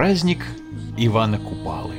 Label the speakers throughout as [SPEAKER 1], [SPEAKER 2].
[SPEAKER 1] Праздник Ивана Купалы.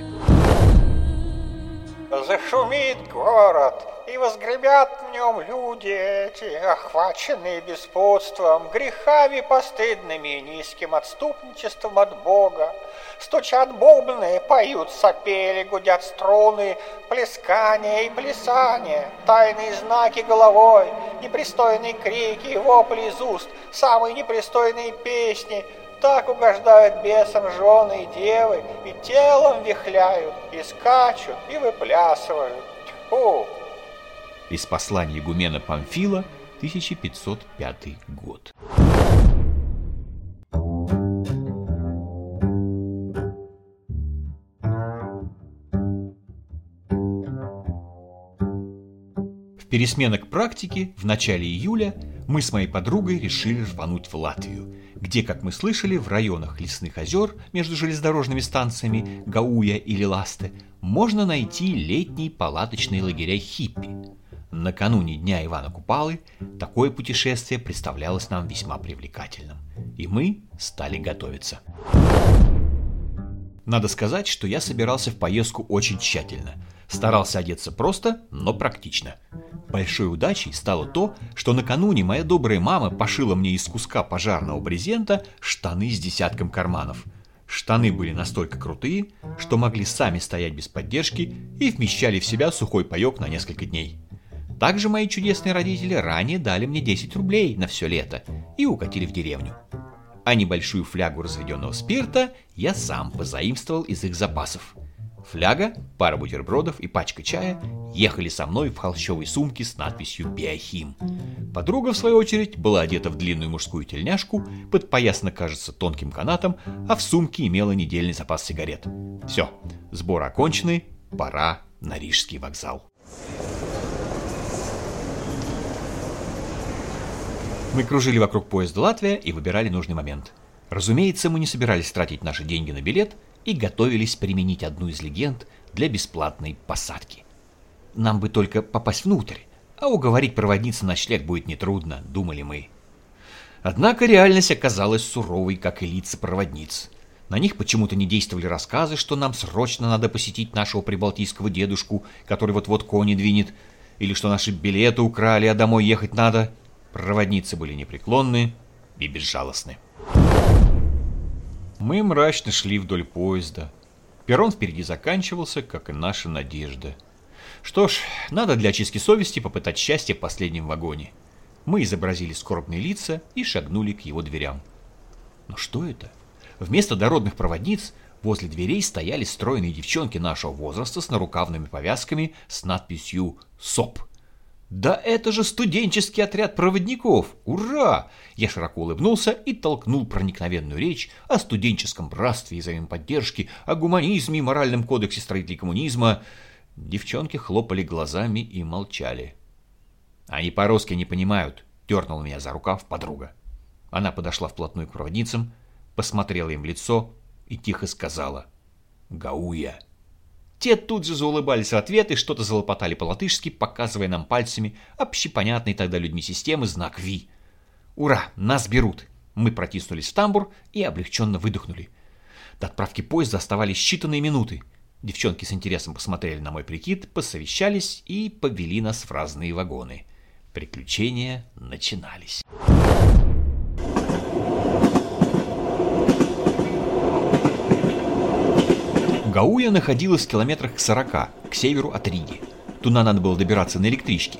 [SPEAKER 2] Зашумит город, и возгремят в нем люди эти, охваченные беспутством, грехами постыдными и низким отступничеством от Бога. Стучат бубны, поют сопели, гудят струны, плескание и плясание, тайные знаки головой, непристойные крики вопли из уст, самые непристойные песни, так угождают бесам жены и девы, и телом вихляют, и скачут, и выплясывают. Тьфу!
[SPEAKER 1] Из послания игумена Памфила, 1505 год. В пересменок практики в начале июля мы с моей подругой решили рвануть в Латвию, где, как мы слышали, в районах лесных озер между железнодорожными станциями Гауя или Ласте можно найти летние палаточные лагеря хиппи. Накануне Дня Ивана Купалы такое путешествие представлялось нам весьма привлекательным, и мы стали готовиться. Надо сказать, что я собирался в поездку очень тщательно. Старался одеться просто, но практично. Большой удачей стало то, что накануне моя добрая мама пошила мне из куска пожарного брезента штаны с десятком карманов. Штаны были настолько крутые, что могли сами стоять без поддержки и вмещали в себя сухой паек на несколько дней. Также мои чудесные родители ранее дали мне 10 рублей на все лето и укатили в деревню. А небольшую флягу разведенного спирта я сам позаимствовал из их запасов. Фляга, пара бутербродов и пачка чая ехали со мной в холщовой сумке с надписью «Биохим». Подруга, в свою очередь, была одета в длинную мужскую тельняшку, подпоясана, кажется, тонким канатом, а в сумке имела недельный запас сигарет. Все, сбор оконченный, пора на Рижский вокзал. Мы кружили вокруг поезда «Латвия» и выбирали нужный момент. Разумеется, мы не собирались тратить наши деньги на билет и готовились применить одну из легенд для бесплатной посадки. Нам бы только попасть внутрь, а уговорить проводницы ночлег будет нетрудно, думали мы. Однако реальность оказалась суровой, как и лица проводниц. На них почему-то не действовали рассказы, что нам срочно надо посетить нашего прибалтийского дедушку, который вот-вот кони двинет, или что наши билеты украли, а домой ехать надо. Проводницы были непреклонны и безжалостны. Мы мрачно шли вдоль поезда. Перрон впереди заканчивался, как и наша надежда. Что ж, надо для очистки совести попытать счастье в последнем вагоне. Мы изобразили скорбные лица и шагнули к его дверям. Но что это? Вместо дородных проводниц возле дверей стояли стройные девчонки нашего возраста с нарукавными повязками с надписью «СОП». «Да это же студенческий отряд проводников! Ура!» Я широко улыбнулся и толкнул проникновенную речь о студенческом братстве и взаимоподдержке, о гуманизме и моральном кодексе строителей коммунизма. Девчонки хлопали глазами и молчали. «Они по-русски не понимают», — дернул меня за рукав подруга. Она подошла вплотную к проводницам, посмотрела им в лицо и тихо сказала «Гауя». Те тут же заулыбались в ответ и что-то залопотали по-латышски, показывая нам пальцами общепонятный тогда людьми системы знак «Ви». «Ура! Нас берут!» Мы протиснулись в тамбур и облегченно выдохнули. До отправки поезда оставались считанные минуты. Девчонки с интересом посмотрели на мой прикид, посовещались и повели нас в разные вагоны. Приключения начинались. Гауя находилась в километрах к 40, к северу от Риги. Туда надо было добираться на электричке.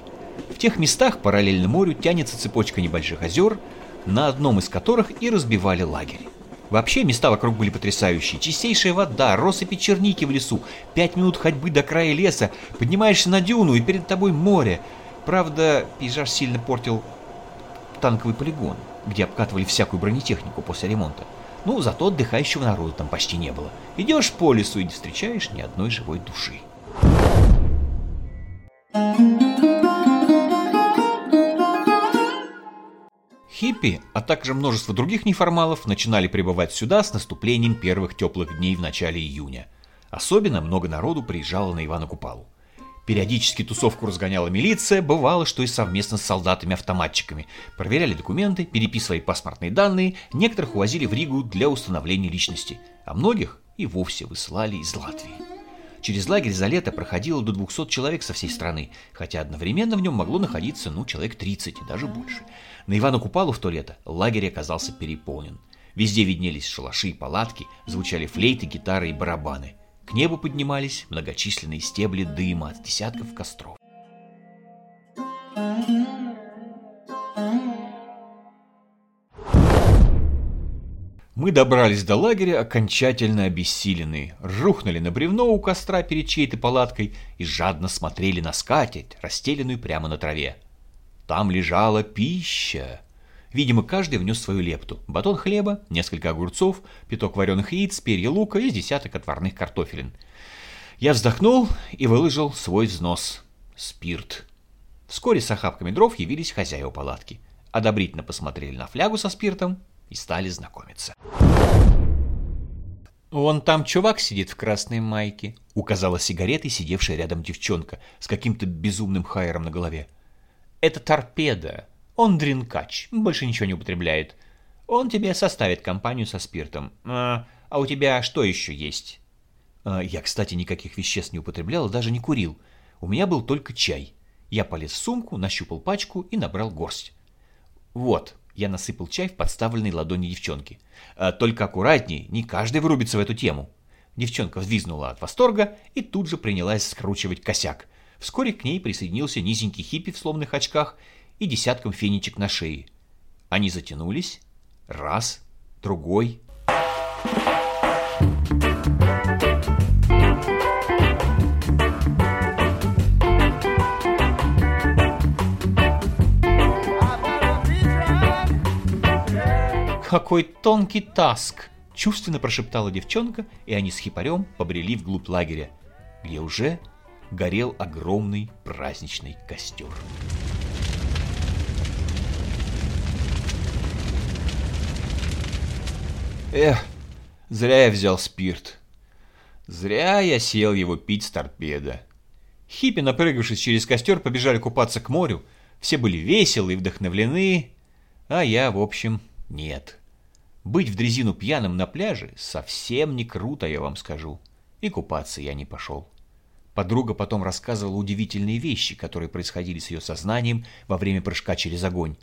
[SPEAKER 1] В тех местах параллельно морю тянется цепочка небольших озер, на одном из которых и разбивали лагерь. Вообще места вокруг были потрясающие. Чистейшая вода, россыпи черники в лесу, пять минут ходьбы до края леса, поднимаешься на дюну и перед тобой море. Правда, пейзаж сильно портил танковый полигон, где обкатывали всякую бронетехнику после ремонта. Ну, зато отдыхающего народа там почти не было. Идешь по лесу и не встречаешь ни одной живой души. Хиппи, а также множество других неформалов начинали прибывать сюда с наступлением первых теплых дней в начале июня. Особенно много народу приезжало на Ивана Купалу. Периодически тусовку разгоняла милиция, бывало, что и совместно с солдатами-автоматчиками. Проверяли документы, переписывали паспортные данные, некоторых увозили в Ригу для установления личности, а многих и вовсе высылали из Латвии. Через лагерь за лето проходило до 200 человек со всей страны, хотя одновременно в нем могло находиться, ну, человек 30 и даже больше. На Ивана Купалу в то лето лагерь оказался переполнен. Везде виднелись шалаши и палатки, звучали флейты, гитары и барабаны – к небу поднимались многочисленные стебли дыма от десятков костров. Мы добрались до лагеря окончательно обессиленные, рухнули на бревно у костра перед чьей-то палаткой и жадно смотрели на скатерть, расстеленную прямо на траве. Там лежала пища. Видимо, каждый внес свою лепту. Батон хлеба, несколько огурцов, пяток вареных яиц, перья лука и десяток отварных картофелин. Я вздохнул и выложил свой взнос. Спирт. Вскоре с охапками дров явились хозяева палатки. Одобрительно посмотрели на флягу со спиртом и стали знакомиться. «Вон там чувак сидит в красной майке», — указала сигаретой сидевшая рядом девчонка с каким-то безумным хайером на голове. «Это торпеда. Он дринкач, больше ничего не употребляет. Он тебе составит компанию со спиртом. А, а у тебя что еще есть? А, я, кстати, никаких веществ не употреблял даже не курил. У меня был только чай. Я полез в сумку, нащупал пачку и набрал горсть. Вот, я насыпал чай в подставленной ладони девчонки. А, только аккуратней, не каждый врубится в эту тему. Девчонка взвизгнула от восторга и тут же принялась скручивать косяк. Вскоре к ней присоединился низенький хиппи в сломанных очках и десятком фенечек на шее. Они затянулись. Раз, другой. «Какой тонкий таск!» — чувственно прошептала девчонка, и они с хипарем побрели вглубь лагеря, где уже горел огромный праздничный костер. Эх, зря я взял спирт. Зря я сел его пить с торпеда. Хиппи, напрыгавшись через костер, побежали купаться к морю. Все были веселы и вдохновлены, а я, в общем, нет. Быть в дрезину пьяным на пляже совсем не круто, я вам скажу. И купаться я не пошел. Подруга потом рассказывала удивительные вещи, которые происходили с ее сознанием во время прыжка через огонь.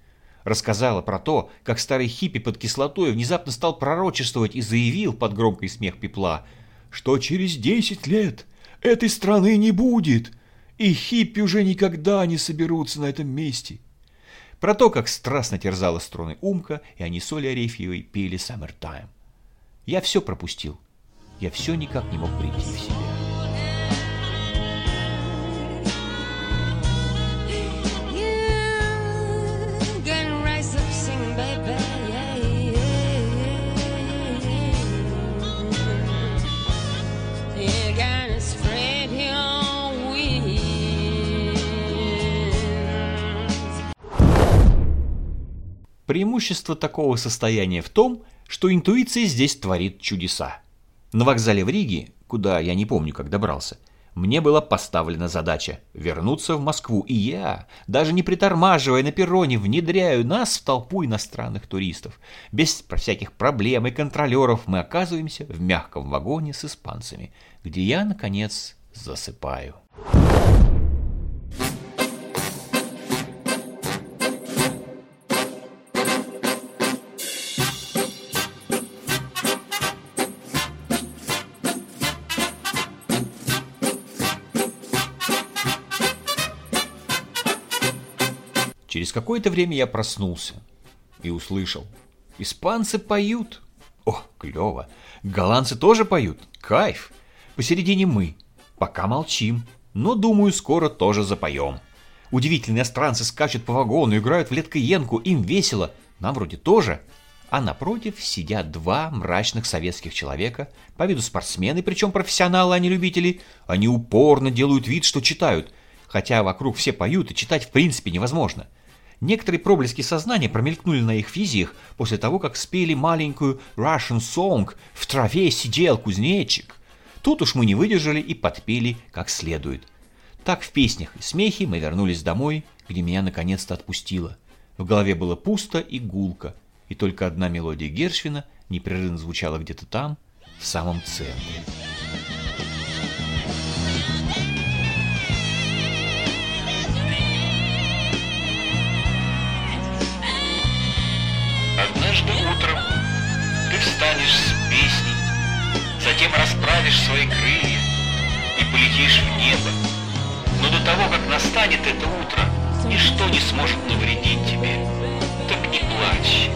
[SPEAKER 1] Рассказала про то, как старый хиппи под кислотой внезапно стал пророчествовать и заявил под громкий смех пепла, что через десять лет этой страны не будет, и хиппи уже никогда не соберутся на этом месте. Про то, как страстно терзала струны Умка, и они с Олей Арефьевой пели «Summertime». Я все пропустил. Я все никак не мог прийти в себя. Преимущество такого состояния в том, что интуиция здесь творит чудеса. На вокзале в Риге, куда я не помню, как добрался, мне была поставлена задача вернуться в Москву, и я, даже не притормаживая на перроне, внедряю нас в толпу иностранных туристов. Без всяких проблем и контролеров мы оказываемся в мягком вагоне с испанцами, где я, наконец, засыпаю. Через какое-то время я проснулся и услышал. Испанцы поют. О, клево. Голландцы тоже поют. Кайф. Посередине мы. Пока молчим. Но, думаю, скоро тоже запоем. Удивительные иностранцы скачут по вагону, играют в леткоенку. Им весело. Нам вроде тоже. А напротив сидят два мрачных советских человека, по виду спортсмены, причем профессионалы, а не любители. Они упорно делают вид, что читают, хотя вокруг все поют, и читать в принципе невозможно. Некоторые проблески сознания промелькнули на их визиях после того, как спели маленькую Russian Song «В траве сидел кузнечик». Тут уж мы не выдержали и подпели как следует. Так в песнях и смехе мы вернулись домой, где меня наконец-то отпустило. В голове было пусто и гулко, и только одна мелодия Гершвина непрерывно звучала где-то там, в самом центре.
[SPEAKER 3] затем расправишь свои крылья и полетишь в небо. Но до того, как настанет это утро, ничто не сможет навредить тебе. Так не плачь.